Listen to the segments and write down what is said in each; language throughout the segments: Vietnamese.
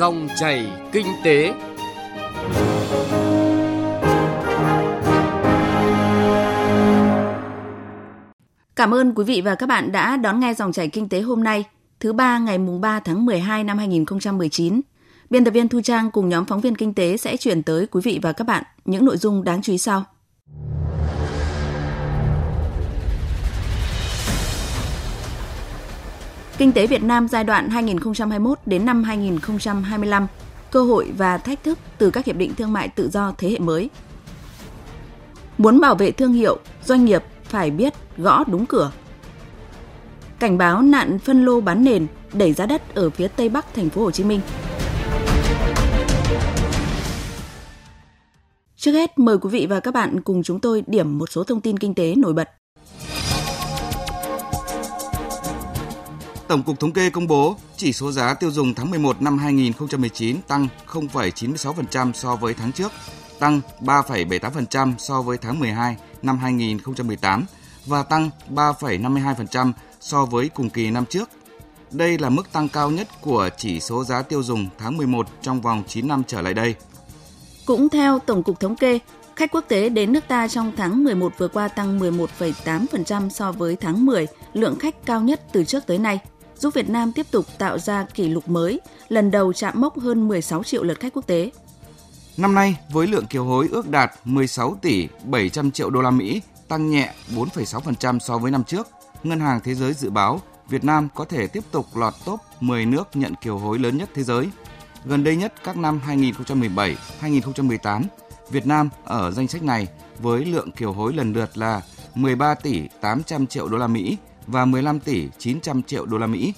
Dòng chảy kinh tế. Cảm ơn quý vị và các bạn đã đón nghe dòng chảy kinh tế hôm nay, thứ ba ngày mùng 3 tháng 12 năm 2019. Biên tập viên Thu Trang cùng nhóm phóng viên kinh tế sẽ chuyển tới quý vị và các bạn những nội dung đáng chú ý sau. Kinh tế Việt Nam giai đoạn 2021 đến năm 2025, cơ hội và thách thức từ các hiệp định thương mại tự do thế hệ mới. Muốn bảo vệ thương hiệu, doanh nghiệp phải biết gõ đúng cửa. Cảnh báo nạn phân lô bán nền đẩy giá đất ở phía tây bắc thành phố Hồ Chí Minh. Trước hết mời quý vị và các bạn cùng chúng tôi điểm một số thông tin kinh tế nổi bật. Tổng cục Thống kê công bố chỉ số giá tiêu dùng tháng 11 năm 2019 tăng 0,96% so với tháng trước, tăng 3,78% so với tháng 12 năm 2018 và tăng 3,52% so với cùng kỳ năm trước. Đây là mức tăng cao nhất của chỉ số giá tiêu dùng tháng 11 trong vòng 9 năm trở lại đây. Cũng theo Tổng cục Thống kê, khách quốc tế đến nước ta trong tháng 11 vừa qua tăng 11,8% so với tháng 10, lượng khách cao nhất từ trước tới nay, giúp Việt Nam tiếp tục tạo ra kỷ lục mới, lần đầu chạm mốc hơn 16 triệu lượt khách quốc tế. Năm nay, với lượng kiều hối ước đạt 16 tỷ 700 triệu đô la Mỹ, tăng nhẹ 4,6% so với năm trước, Ngân hàng Thế giới dự báo Việt Nam có thể tiếp tục lọt top 10 nước nhận kiều hối lớn nhất thế giới. Gần đây nhất các năm 2017, 2018, Việt Nam ở danh sách này với lượng kiều hối lần lượt là 13 tỷ 800 triệu đô la Mỹ và 15 tỷ 900 triệu đô la Mỹ.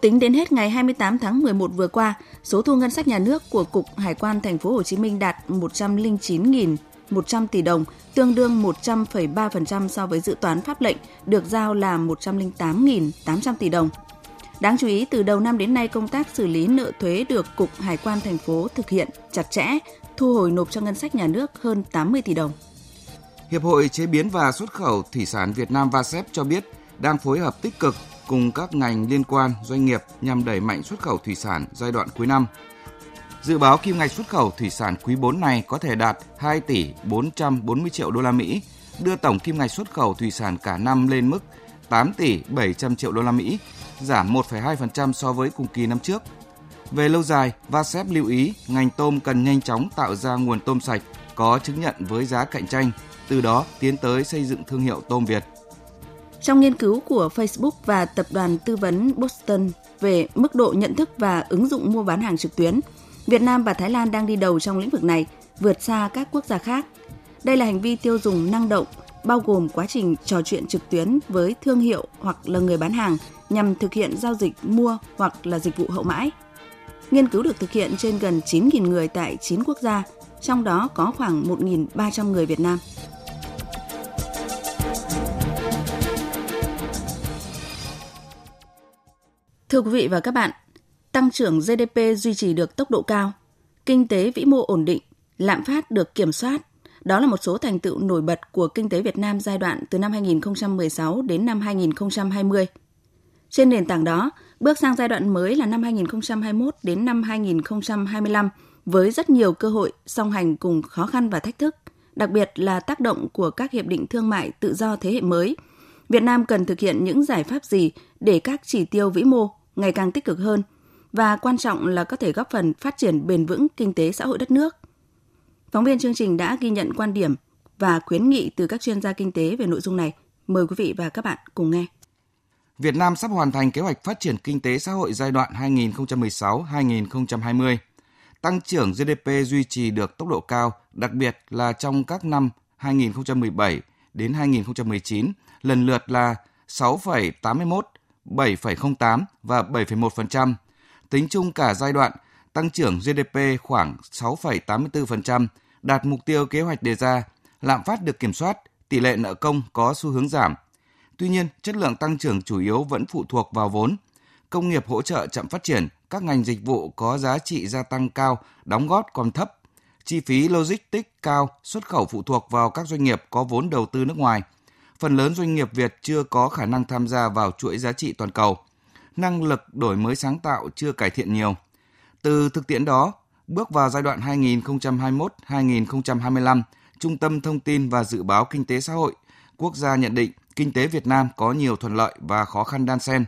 Tính đến hết ngày 28 tháng 11 vừa qua, số thu ngân sách nhà nước của Cục Hải quan Thành phố Hồ Chí Minh đạt 109.100 tỷ đồng, tương đương 100,3% so với dự toán pháp lệnh được giao là 108.800 tỷ đồng. Đáng chú ý, từ đầu năm đến nay, công tác xử lý nợ thuế được Cục Hải quan thành phố thực hiện chặt chẽ, thu hồi nộp cho ngân sách nhà nước hơn 80 tỷ đồng. Hiệp hội Chế biến và Xuất khẩu Thủy sản Việt Nam VASEP cho biết đang phối hợp tích cực cùng các ngành liên quan, doanh nghiệp nhằm đẩy mạnh xuất khẩu thủy sản giai đoạn cuối năm. Dự báo kim ngạch xuất khẩu thủy sản quý 4 này có thể đạt 2 tỷ 440 triệu đô la Mỹ, đưa tổng kim ngạch xuất khẩu thủy sản cả năm lên mức 8 tỷ 700 triệu đô la Mỹ, giảm 1,2% so với cùng kỳ năm trước. Về lâu dài, VASEP lưu ý ngành tôm cần nhanh chóng tạo ra nguồn tôm sạch có chứng nhận với giá cạnh tranh, từ đó tiến tới xây dựng thương hiệu tôm Việt. Trong nghiên cứu của Facebook và tập đoàn tư vấn Boston về mức độ nhận thức và ứng dụng mua bán hàng trực tuyến, Việt Nam và Thái Lan đang đi đầu trong lĩnh vực này, vượt xa các quốc gia khác. Đây là hành vi tiêu dùng năng động, bao gồm quá trình trò chuyện trực tuyến với thương hiệu hoặc là người bán hàng nhằm thực hiện giao dịch mua hoặc là dịch vụ hậu mãi. Nghiên cứu được thực hiện trên gần 9.000 người tại 9 quốc gia, trong đó có khoảng 1.300 người Việt Nam. Thưa quý vị và các bạn, tăng trưởng GDP duy trì được tốc độ cao, kinh tế vĩ mô ổn định, lạm phát được kiểm soát. Đó là một số thành tựu nổi bật của kinh tế Việt Nam giai đoạn từ năm 2016 đến năm 2020. Trên nền tảng đó, bước sang giai đoạn mới là năm 2021 đến năm 2025 với rất nhiều cơ hội song hành cùng khó khăn và thách thức, đặc biệt là tác động của các hiệp định thương mại tự do thế hệ mới. Việt Nam cần thực hiện những giải pháp gì để các chỉ tiêu vĩ mô ngày càng tích cực hơn và quan trọng là có thể góp phần phát triển bền vững kinh tế xã hội đất nước. Phóng viên chương trình đã ghi nhận quan điểm và khuyến nghị từ các chuyên gia kinh tế về nội dung này. Mời quý vị và các bạn cùng nghe. Việt Nam sắp hoàn thành kế hoạch phát triển kinh tế xã hội giai đoạn 2016-2020. Tăng trưởng GDP duy trì được tốc độ cao, đặc biệt là trong các năm 2017 đến 2019, lần lượt là 6,81, 7,08 và 7,1%. Tính chung cả giai đoạn, tăng trưởng GDP khoảng 6,84%, đạt mục tiêu kế hoạch đề ra, lạm phát được kiểm soát, tỷ lệ nợ công có xu hướng giảm. Tuy nhiên, chất lượng tăng trưởng chủ yếu vẫn phụ thuộc vào vốn. Công nghiệp hỗ trợ chậm phát triển, các ngành dịch vụ có giá trị gia tăng cao, đóng góp còn thấp. Chi phí logistics cao, xuất khẩu phụ thuộc vào các doanh nghiệp có vốn đầu tư nước ngoài – phần lớn doanh nghiệp Việt chưa có khả năng tham gia vào chuỗi giá trị toàn cầu. Năng lực đổi mới sáng tạo chưa cải thiện nhiều. Từ thực tiễn đó, bước vào giai đoạn 2021-2025, Trung tâm Thông tin và Dự báo Kinh tế Xã hội quốc gia nhận định kinh tế Việt Nam có nhiều thuận lợi và khó khăn đan xen.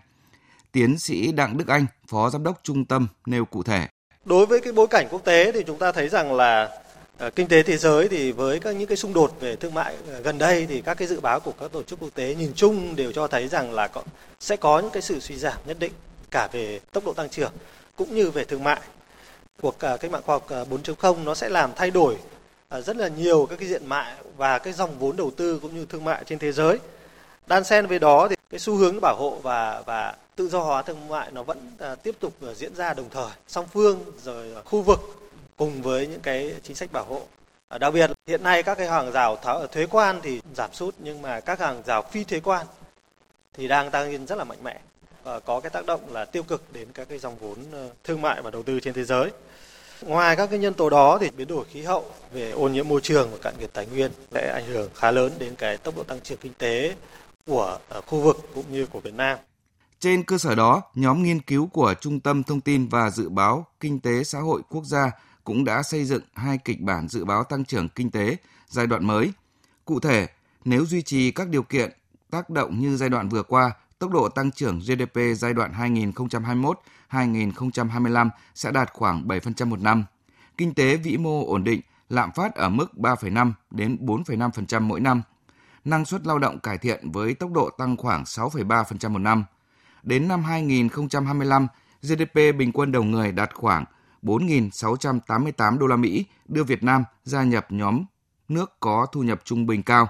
Tiến sĩ Đặng Đức Anh, Phó Giám đốc Trung tâm nêu cụ thể. Đối với cái bối cảnh quốc tế thì chúng ta thấy rằng là ờ, kinh tế thế giới thì với các những cái xung đột về thương mại ờ, gần đây thì các cái dự báo của các tổ chức quốc tế nhìn chung đều cho thấy rằng là có, sẽ có những cái sự suy giảm nhất định cả về tốc độ tăng trưởng cũng như về thương mại. Cuộc ờ, cách mạng khoa học 4.0 nó sẽ làm thay đổi rất là nhiều các cái diện mạo và cái dòng vốn đầu tư cũng như thương mại trên thế giới. Đan xen với đó thì cái xu hướng bảo hộ và và tự do hóa thương mại nó vẫn à, tiếp tục à, diễn ra đồng thời. Song phương rồi khu vực cùng với những cái chính sách bảo hộ. À, đặc biệt hiện nay các cái hàng rào tháo, à, thuế quan thì giảm sút nhưng mà các hàng rào phi thuế quan thì đang tăng lên rất là mạnh mẽ và có cái tác động là tiêu cực đến các cái dòng vốn à, thương mại và đầu tư trên thế giới. Ngoài các cái nhân tố đó thì biến đổi khí hậu về ô nhiễm môi trường và cạn kiệt tài nguyên sẽ ảnh hưởng khá lớn đến cái tốc độ tăng trưởng kinh tế của ờ, khu vực cũng như của Việt Nam. Trên cơ sở đó, nhóm nghiên cứu của Trung tâm Thông tin và Dự báo Kinh tế Xã hội Quốc gia cũng đã xây dựng hai kịch bản dự báo tăng trưởng kinh tế giai đoạn mới. Cụ thể, nếu duy trì các điều kiện tác động như giai đoạn vừa qua, tốc độ tăng trưởng GDP giai đoạn 2021-2025 sẽ đạt khoảng 7% một năm. Kinh tế vĩ mô ổn định, lạm phát ở mức 3,5 đến 4,5% mỗi năm. Năng suất lao động cải thiện với tốc độ tăng khoảng 6,3% một năm – đến năm 2025, GDP bình quân đầu người đạt khoảng 4.688 đô la Mỹ, đưa Việt Nam gia nhập nhóm nước có thu nhập trung bình cao.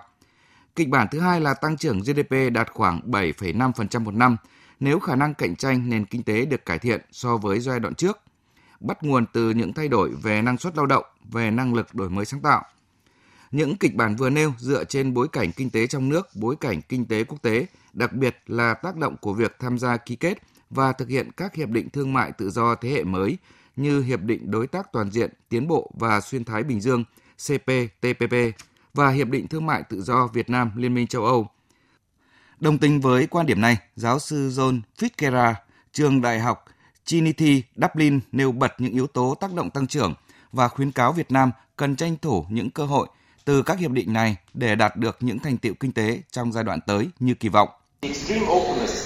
Kịch bản thứ hai là tăng trưởng GDP đạt khoảng 7,5% một năm nếu khả năng cạnh tranh nền kinh tế được cải thiện so với giai đoạn trước, bắt nguồn từ những thay đổi về năng suất lao động, về năng lực đổi mới sáng tạo. Những kịch bản vừa nêu dựa trên bối cảnh kinh tế trong nước, bối cảnh kinh tế quốc tế – đặc biệt là tác động của việc tham gia ký kết và thực hiện các hiệp định thương mại tự do thế hệ mới như Hiệp định Đối tác Toàn diện, Tiến bộ và Xuyên Thái Bình Dương CPTPP và Hiệp định Thương mại Tự do Việt Nam Liên minh châu Âu. Đồng tình với quan điểm này, giáo sư John Fitzgerald, trường đại học Trinity Dublin nêu bật những yếu tố tác động tăng trưởng và khuyến cáo Việt Nam cần tranh thủ những cơ hội từ các hiệp định này để đạt được những thành tiệu kinh tế trong giai đoạn tới như kỳ vọng.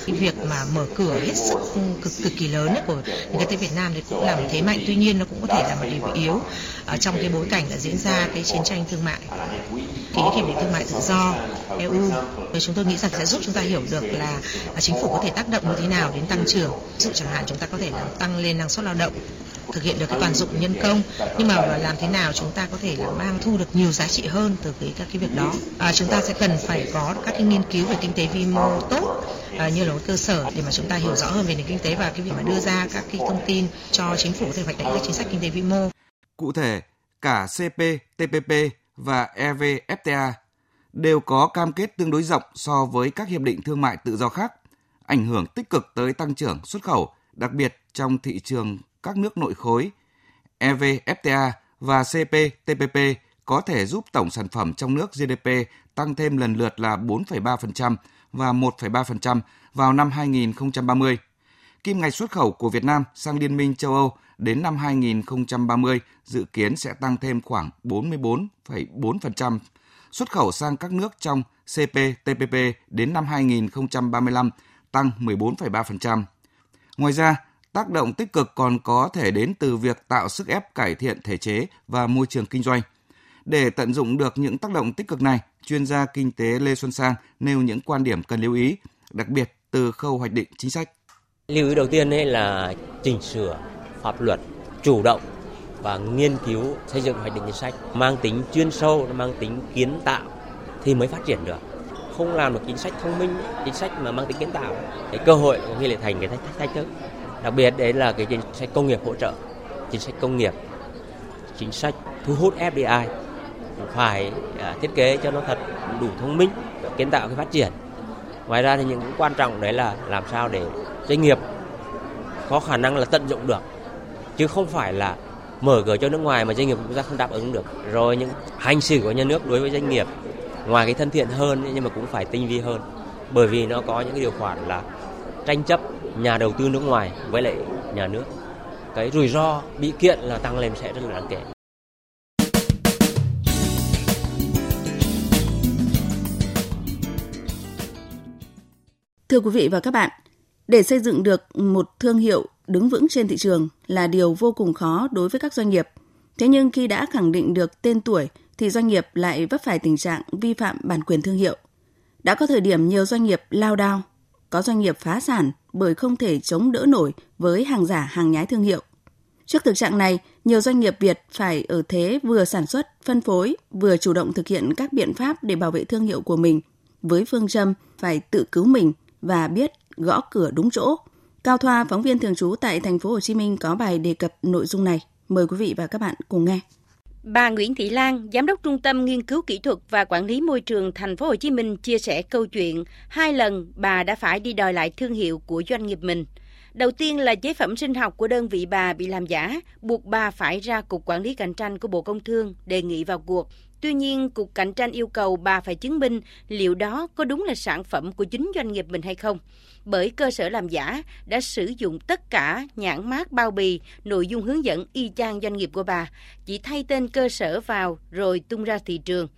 Việc mà mở cửa hết sức ừ, cực cực kỳ lớn ấy của nền kinh tế Việt Nam thì cũng là một thế mạnh. Tuy nhiên nó cũng có thể là một điểm yếu ở trong cái bối cảnh là diễn ra cái chiến tranh thương mại. Thì cái hiệp định thương mại tự do EU thì chúng tôi nghĩ rằng sẽ giúp chúng ta hiểu được là chính phủ có thể tác động như thế nào đến tăng trưởng. Ví dụ chẳng hạn chúng ta có thể làm tăng lên năng suất lao động thực hiện được cái toàn dụng nhân công. Nhưng mà làm thế nào chúng ta có thể là mang thu được nhiều giá trị hơn từ cái các cái việc đó? À, chúng ta sẽ cần phải có các cái nghiên cứu về kinh tế vi mô tốt à, như là một cơ sở để mà chúng ta hiểu rõ hơn về nền kinh tế và cái việc mà đưa ra các cái thông tin cho chính phủ có thể hoạch định các chính sách kinh tế vĩ mô cụ thể cả CPTPP và EVFTA đều có cam kết tương đối rộng so với các hiệp định thương mại tự do khác, ảnh hưởng tích cực tới tăng trưởng xuất khẩu, đặc biệt trong thị trường các nước nội khối. EVFTA và CPTPP có thể giúp tổng sản phẩm trong nước GDP tăng thêm lần lượt là 4,3% và 1,3% vào năm 2030. Kim ngạch xuất khẩu của Việt Nam sang Liên minh châu Âu đến năm 2030 dự kiến sẽ tăng thêm khoảng 44,4%. Xuất khẩu sang các nước trong CPTPP đến năm 2035 tăng 14,3%. Ngoài ra, tác động tích cực còn có thể đến từ việc tạo sức ép cải thiện thể chế và môi trường kinh doanh. Để tận dụng được những tác động tích cực này, chuyên gia kinh tế Lê Xuân Sang nêu những quan điểm cần lưu ý, đặc biệt từ khâu hoạch định chính sách. Lưu ý đầu tiên là chỉnh sửa pháp luật chủ động và nghiên cứu xây dựng hoạch định chính sách mang tính chuyên sâu, mang tính kiến tạo thì mới phát triển được. Không làm được chính sách thông minh, chính sách mà mang tính kiến tạo, cái cơ hội có nghĩa lại thành cái thách, thách thức. Đặc biệt đấy là cái chính sách công nghiệp hỗ trợ, chính sách công nghiệp, chính sách thu hút FDI phải à, thiết kế cho nó thật đủ thông minh, kiến tạo cái phát triển. Ngoài ra thì những quan trọng đấy là làm sao để doanh nghiệp có khả năng là tận dụng được chứ không phải là mở cửa cho nước ngoài mà doanh nghiệp chúng ta không đáp ứng được rồi những hành xử của nhà nước đối với doanh nghiệp ngoài cái thân thiện hơn nhưng mà cũng phải tinh vi hơn bởi vì nó có những cái điều khoản là tranh chấp nhà đầu tư nước ngoài với lại nhà nước cái rủi ro bị kiện là tăng lên sẽ rất là đáng kể. Thưa quý vị và các bạn, để xây dựng được một thương hiệu đứng vững trên thị trường là điều vô cùng khó đối với các doanh nghiệp. Thế nhưng khi đã khẳng định được tên tuổi thì doanh nghiệp lại vấp phải tình trạng vi phạm bản quyền thương hiệu. Đã có thời điểm nhiều doanh nghiệp lao đao, có doanh nghiệp phá sản bởi không thể chống đỡ nổi với hàng giả hàng nhái thương hiệu. Trước thực trạng này, nhiều doanh nghiệp Việt phải ở thế vừa sản xuất, phân phối, vừa chủ động thực hiện các biện pháp để bảo vệ thương hiệu của mình, với phương châm phải tự cứu mình và biết gõ cửa đúng chỗ. Cao Thoa, phóng viên thường trú tại thành phố Hồ Chí Minh có bài đề cập nội dung này. Mời quý vị và các bạn cùng nghe. Bà Nguyễn Thị Lan, giám đốc Trung tâm Nghiên cứu Kỹ thuật và Quản lý môi trường thành phố Hồ Chí Minh chia sẻ câu chuyện hai lần bà đã phải đi đòi lại thương hiệu của doanh nghiệp mình. Đầu tiên là chế phẩm sinh học của đơn vị bà bị làm giả, buộc bà phải ra Cục Quản lý Cạnh tranh của Bộ Công Thương đề nghị vào cuộc. Tuy nhiên, Cục Cạnh tranh yêu cầu bà phải chứng minh liệu đó có đúng là sản phẩm của chính doanh nghiệp mình hay không. Bởi cơ sở làm giả đã sử dụng tất cả nhãn mát bao bì, nội dung hướng dẫn y chang doanh nghiệp của bà, chỉ thay tên cơ sở vào rồi tung ra thị trường.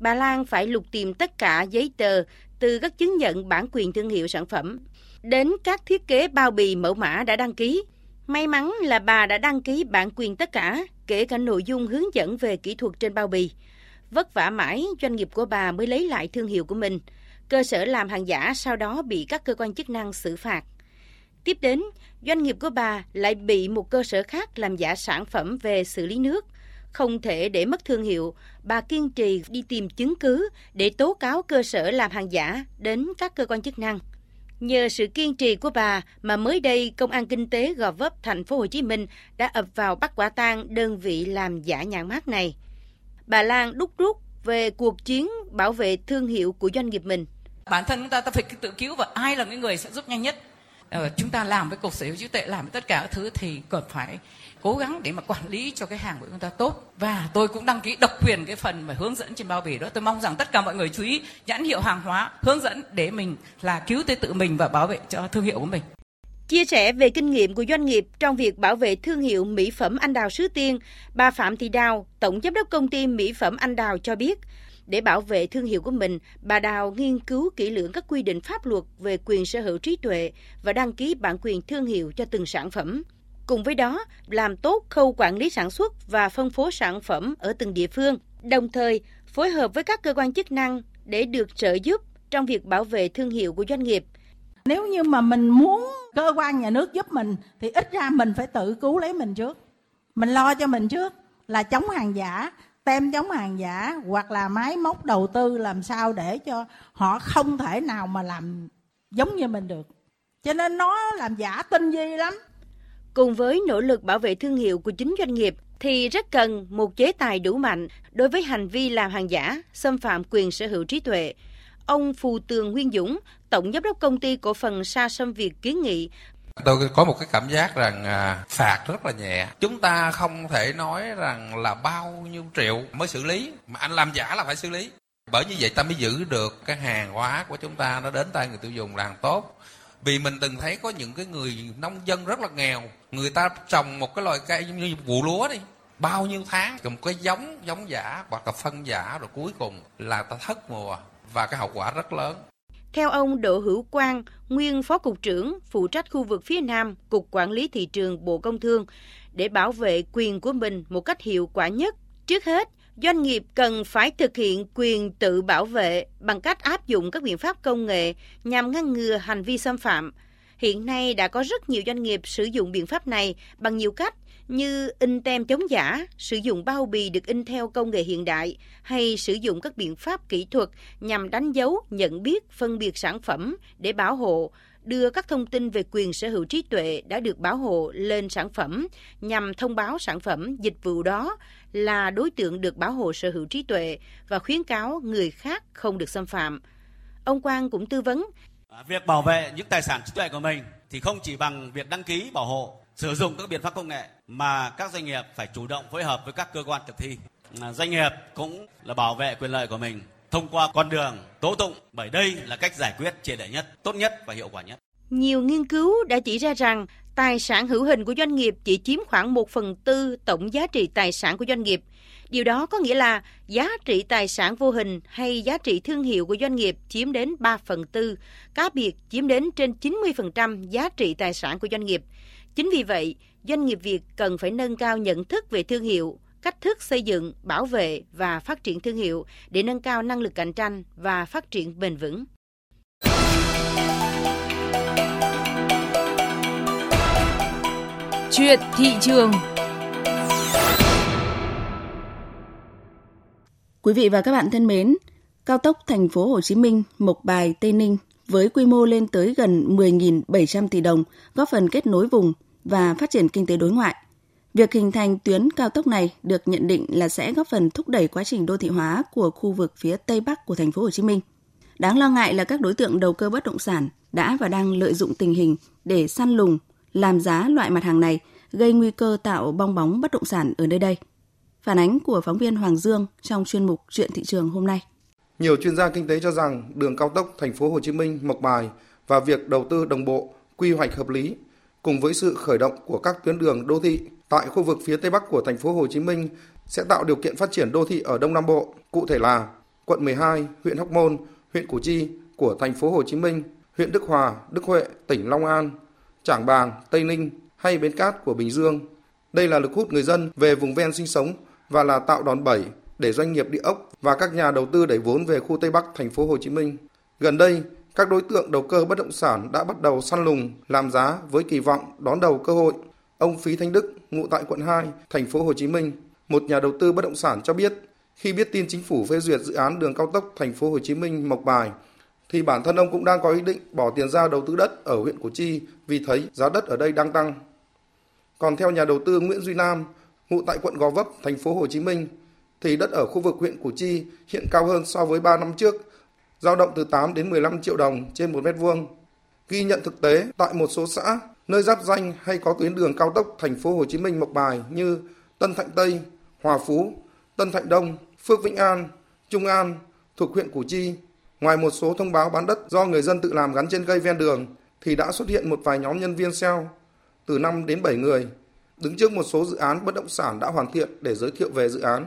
Bà Lan phải lục tìm tất cả giấy tờ từ các chứng nhận bản quyền thương hiệu sản phẩm đến các thiết kế bao bì mẫu mã đã đăng ký. May mắn là bà đã đăng ký bản quyền tất cả, kể cả nội dung hướng dẫn về kỹ thuật trên bao bì. Vất vả mãi, doanh nghiệp của bà mới lấy lại thương hiệu của mình. Cơ sở làm hàng giả sau đó bị các cơ quan chức năng xử phạt. Tiếp đến, doanh nghiệp của bà lại bị một cơ sở khác làm giả sản phẩm về xử lý nước. Không thể để mất thương hiệu, bà kiên trì đi tìm chứng cứ để tố cáo cơ sở làm hàng giả đến các cơ quan chức năng. Nhờ sự kiên trì của bà mà mới đây Công an Kinh tế Gò Vấp thành phố Hồ Chí Minh đã ập vào bắt quả tang đơn vị làm giả nhãn mát này. Bà Lan đúc rút về cuộc chiến bảo vệ thương hiệu của doanh nghiệp mình. Bản thân chúng ta ta phải tự cứu và ai là cái người sẽ giúp nhanh nhất. Ờ, chúng ta làm với cục sở hữu trí tuệ làm với tất cả các thứ thì cần phải cố gắng để mà quản lý cho cái hàng của chúng ta tốt và tôi cũng đăng ký độc quyền cái phần mà hướng dẫn trên bao bì đó tôi mong rằng tất cả mọi người chú ý nhãn hiệu hàng hóa hướng dẫn để mình là cứu tới tự mình và bảo vệ cho thương hiệu của mình Chia sẻ về kinh nghiệm của doanh nghiệp trong việc bảo vệ thương hiệu mỹ phẩm Anh Đào Sứ Tiên, bà Phạm Thị Đào, Tổng Giám đốc Công ty Mỹ phẩm Anh Đào cho biết, để bảo vệ thương hiệu của mình, bà Đào nghiên cứu kỹ lưỡng các quy định pháp luật về quyền sở hữu trí tuệ và đăng ký bản quyền thương hiệu cho từng sản phẩm. Cùng với đó, làm tốt khâu quản lý sản xuất và phân phối sản phẩm ở từng địa phương, đồng thời phối hợp với các cơ quan chức năng để được trợ giúp trong việc bảo vệ thương hiệu của doanh nghiệp. Nếu như mà mình muốn cơ quan nhà nước giúp mình thì ít ra mình phải tự cứu lấy mình trước. Mình lo cho mình trước là chống hàng giả, tem chống hàng giả hoặc là máy móc đầu tư làm sao để cho họ không thể nào mà làm giống như mình được. Cho nên nó làm giả tinh vi lắm. Cùng với nỗ lực bảo vệ thương hiệu của chính doanh nghiệp thì rất cần một chế tài đủ mạnh đối với hành vi làm hàng giả, xâm phạm quyền sở hữu trí tuệ. Ông Phù Tường Nguyên Dũng, Tổng Giám đốc Công ty Cổ phần Sa Sâm Việt kiến nghị. Tôi có một cái cảm giác rằng à, phạt rất là nhẹ. Chúng ta không thể nói rằng là bao nhiêu triệu mới xử lý mà anh làm giả là phải xử lý. Bởi như vậy ta mới giữ được cái hàng hóa của chúng ta nó đến tay người tiêu dùng là hàng tốt. Vì mình từng thấy có những cái người nông dân rất là nghèo người ta trồng một cái loại cây như vụ lúa đi. Bao nhiêu tháng trồng cái giống giống giả hoặc là phân giả rồi cuối cùng là ta thất mùa và cái hậu quả rất lớn theo ông Đỗ Hữu Quang, nguyên Phó Cục trưởng phụ trách khu vực phía Nam, Cục Quản lý Thị trường Bộ Công Thương, để bảo vệ quyền của mình một cách hiệu quả nhất, trước hết, doanh nghiệp cần phải thực hiện quyền tự bảo vệ bằng cách áp dụng các biện pháp công nghệ nhằm ngăn ngừa hành vi xâm phạm. Hiện nay đã có rất nhiều doanh nghiệp sử dụng biện pháp này bằng nhiều cách như in tem chống giả, sử dụng bao bì được in theo công nghệ hiện đại hay sử dụng các biện pháp kỹ thuật nhằm đánh dấu, nhận biết, phân biệt sản phẩm để bảo hộ, đưa các thông tin về quyền sở hữu trí tuệ đã được bảo hộ lên sản phẩm nhằm thông báo sản phẩm, dịch vụ đó là đối tượng được bảo hộ sở hữu trí tuệ và khuyến cáo người khác không được xâm phạm. Ông Quang cũng tư vấn À, việc bảo vệ những tài sản trí tuệ của mình thì không chỉ bằng việc đăng ký bảo hộ sử dụng các biện pháp công nghệ mà các doanh nghiệp phải chủ động phối hợp với các cơ quan thực thi. À, doanh nghiệp cũng là bảo vệ quyền lợi của mình thông qua con đường tố tụng bởi đây là cách giải quyết triệt để nhất, tốt nhất và hiệu quả nhất. Nhiều nghiên cứu đã chỉ ra rằng tài sản hữu hình của doanh nghiệp chỉ chiếm khoảng 1 phần tư tổng giá trị tài sản của doanh nghiệp. Điều đó có nghĩa là giá trị tài sản vô hình hay giá trị thương hiệu của doanh nghiệp chiếm đến 3 phần tư, cá biệt chiếm đến trên 90% giá trị tài sản của doanh nghiệp. Chính vì vậy, doanh nghiệp Việt cần phải nâng cao nhận thức về thương hiệu, cách thức xây dựng, bảo vệ và phát triển thương hiệu để nâng cao năng lực cạnh tranh và phát triển bền vững. Chuyện thị trường Quý vị và các bạn thân mến, cao tốc thành phố Hồ Chí Minh, Mộc Bài, Tây Ninh với quy mô lên tới gần 10.700 tỷ đồng, góp phần kết nối vùng và phát triển kinh tế đối ngoại. Việc hình thành tuyến cao tốc này được nhận định là sẽ góp phần thúc đẩy quá trình đô thị hóa của khu vực phía Tây Bắc của thành phố Hồ Chí Minh. Đáng lo ngại là các đối tượng đầu cơ bất động sản đã và đang lợi dụng tình hình để săn lùng, làm giá loại mặt hàng này, gây nguy cơ tạo bong bóng bất động sản ở nơi đây. Phản ánh của phóng viên Hoàng Dương trong chuyên mục Chuyện thị trường hôm nay. Nhiều chuyên gia kinh tế cho rằng đường cao tốc thành phố Hồ Chí Minh Mộc Bài và việc đầu tư đồng bộ, quy hoạch hợp lý cùng với sự khởi động của các tuyến đường đô thị tại khu vực phía tây bắc của thành phố Hồ Chí Minh sẽ tạo điều kiện phát triển đô thị ở Đông Nam Bộ, cụ thể là quận 12, huyện Hóc Môn, huyện Củ Chi của thành phố Hồ Chí Minh, huyện Đức Hòa, Đức Huệ, tỉnh Long An, Trảng Bàng, Tây Ninh hay Bến Cát của Bình Dương. Đây là lực hút người dân về vùng ven sinh sống và là tạo đòn bẩy để doanh nghiệp địa ốc và các nhà đầu tư đẩy vốn về khu Tây Bắc thành phố Hồ Chí Minh. Gần đây, các đối tượng đầu cơ bất động sản đã bắt đầu săn lùng làm giá với kỳ vọng đón đầu cơ hội. Ông Phí Thanh Đức, ngụ tại quận 2, thành phố Hồ Chí Minh, một nhà đầu tư bất động sản cho biết, khi biết tin chính phủ phê duyệt dự án đường cao tốc thành phố Hồ Chí Minh Mộc Bài thì bản thân ông cũng đang có ý định bỏ tiền ra đầu tư đất ở huyện Củ Chi vì thấy giá đất ở đây đang tăng. Còn theo nhà đầu tư Nguyễn Duy Nam, ngụ tại quận Gò Vấp, thành phố Hồ Chí Minh, thì đất ở khu vực huyện Củ Chi hiện cao hơn so với 3 năm trước, dao động từ 8 đến 15 triệu đồng trên một mét vuông. Ghi nhận thực tế tại một số xã nơi giáp danh hay có tuyến đường cao tốc thành phố Hồ Chí Minh Mộc Bài như Tân Thạnh Tây, Hòa Phú, Tân Thạnh Đông, Phước Vĩnh An, Trung An thuộc huyện Củ Chi. Ngoài một số thông báo bán đất do người dân tự làm gắn trên cây ven đường thì đã xuất hiện một vài nhóm nhân viên sale từ 5 đến 7 người đứng trước một số dự án bất động sản đã hoàn thiện để giới thiệu về dự án.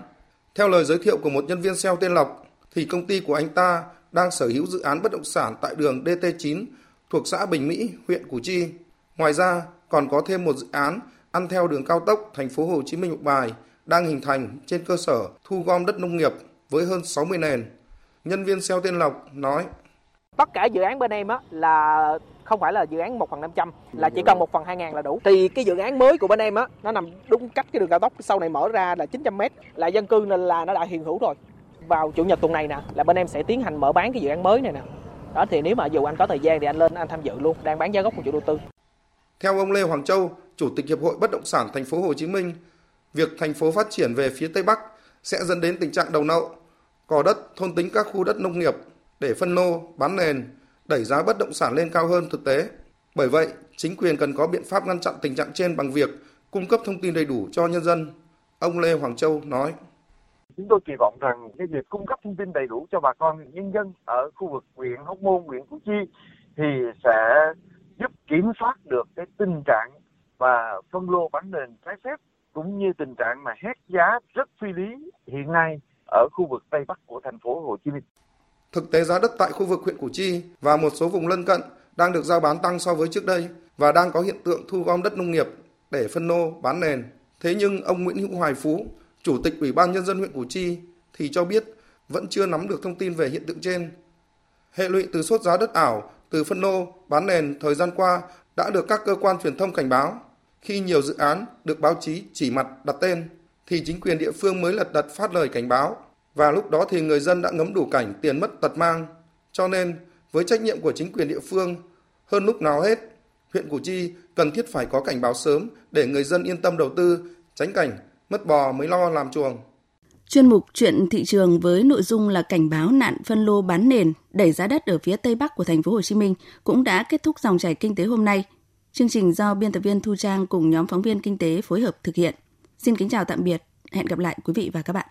Theo lời giới thiệu của một nhân viên sale tên Lộc, thì công ty của anh ta đang sở hữu dự án bất động sản tại đường DT9 thuộc xã Bình Mỹ, huyện Củ Chi. Ngoài ra, còn có thêm một dự án ăn theo đường cao tốc thành phố Hồ Chí Minh Mộc Bài đang hình thành trên cơ sở thu gom đất nông nghiệp với hơn 60 nền. Nhân viên sale tên Lộc nói: Tất cả dự án bên em á là không phải là dự án 1 phần 500 là chỉ cần 1 phần 2 ngàn là đủ. Thì cái dự án mới của bên em á nó nằm đúng cách cái đường cao tốc sau này mở ra là 900 mét là dân cư nên là nó đã hiện hữu rồi. Vào chủ nhật tuần này nè là bên em sẽ tiến hành mở bán cái dự án mới này nè. Đó thì nếu mà dù anh có thời gian thì anh lên anh tham dự luôn đang bán giá gốc của chủ đầu tư. Theo ông Lê Hoàng Châu chủ tịch hiệp hội bất động sản thành phố Hồ Chí Minh việc thành phố phát triển về phía tây bắc sẽ dẫn đến tình trạng đầu nậu cò đất thôn tính các khu đất nông nghiệp để phân lô bán nền đẩy giá bất động sản lên cao hơn thực tế. Bởi vậy, chính quyền cần có biện pháp ngăn chặn tình trạng trên bằng việc cung cấp thông tin đầy đủ cho nhân dân. Ông Lê Hoàng Châu nói. Chúng tôi kỳ vọng rằng cái việc cung cấp thông tin đầy đủ cho bà con nhân dân ở khu vực huyện Hóc Môn, huyện Củ Chi thì sẽ giúp kiểm soát được cái tình trạng và phân lô bán nền trái phép cũng như tình trạng mà hét giá rất phi lý hiện nay ở khu vực Tây Bắc của thành phố Hồ Chí Minh. Thực tế giá đất tại khu vực huyện Củ Chi và một số vùng lân cận đang được giao bán tăng so với trước đây và đang có hiện tượng thu gom đất nông nghiệp để phân lô bán nền. Thế nhưng ông Nguyễn Hữu Hoài Phú, Chủ tịch Ủy ban Nhân dân huyện Củ Chi thì cho biết vẫn chưa nắm được thông tin về hiện tượng trên. Hệ lụy từ sốt giá đất ảo, từ phân lô, bán nền thời gian qua đã được các cơ quan truyền thông cảnh báo. Khi nhiều dự án được báo chí chỉ mặt đặt tên, thì chính quyền địa phương mới lật đật phát lời cảnh báo và lúc đó thì người dân đã ngấm đủ cảnh tiền mất tật mang. Cho nên, với trách nhiệm của chính quyền địa phương, hơn lúc nào hết, huyện Củ Chi cần thiết phải có cảnh báo sớm để người dân yên tâm đầu tư, tránh cảnh mất bò mới lo làm chuồng. Chuyên mục Chuyện thị trường với nội dung là cảnh báo nạn phân lô bán nền đẩy giá đất ở phía tây bắc của thành phố Hồ Chí Minh cũng đã kết thúc dòng chảy kinh tế hôm nay. Chương trình do biên tập viên Thu Trang cùng nhóm phóng viên kinh tế phối hợp thực hiện. Xin kính chào tạm biệt, hẹn gặp lại quý vị và các bạn.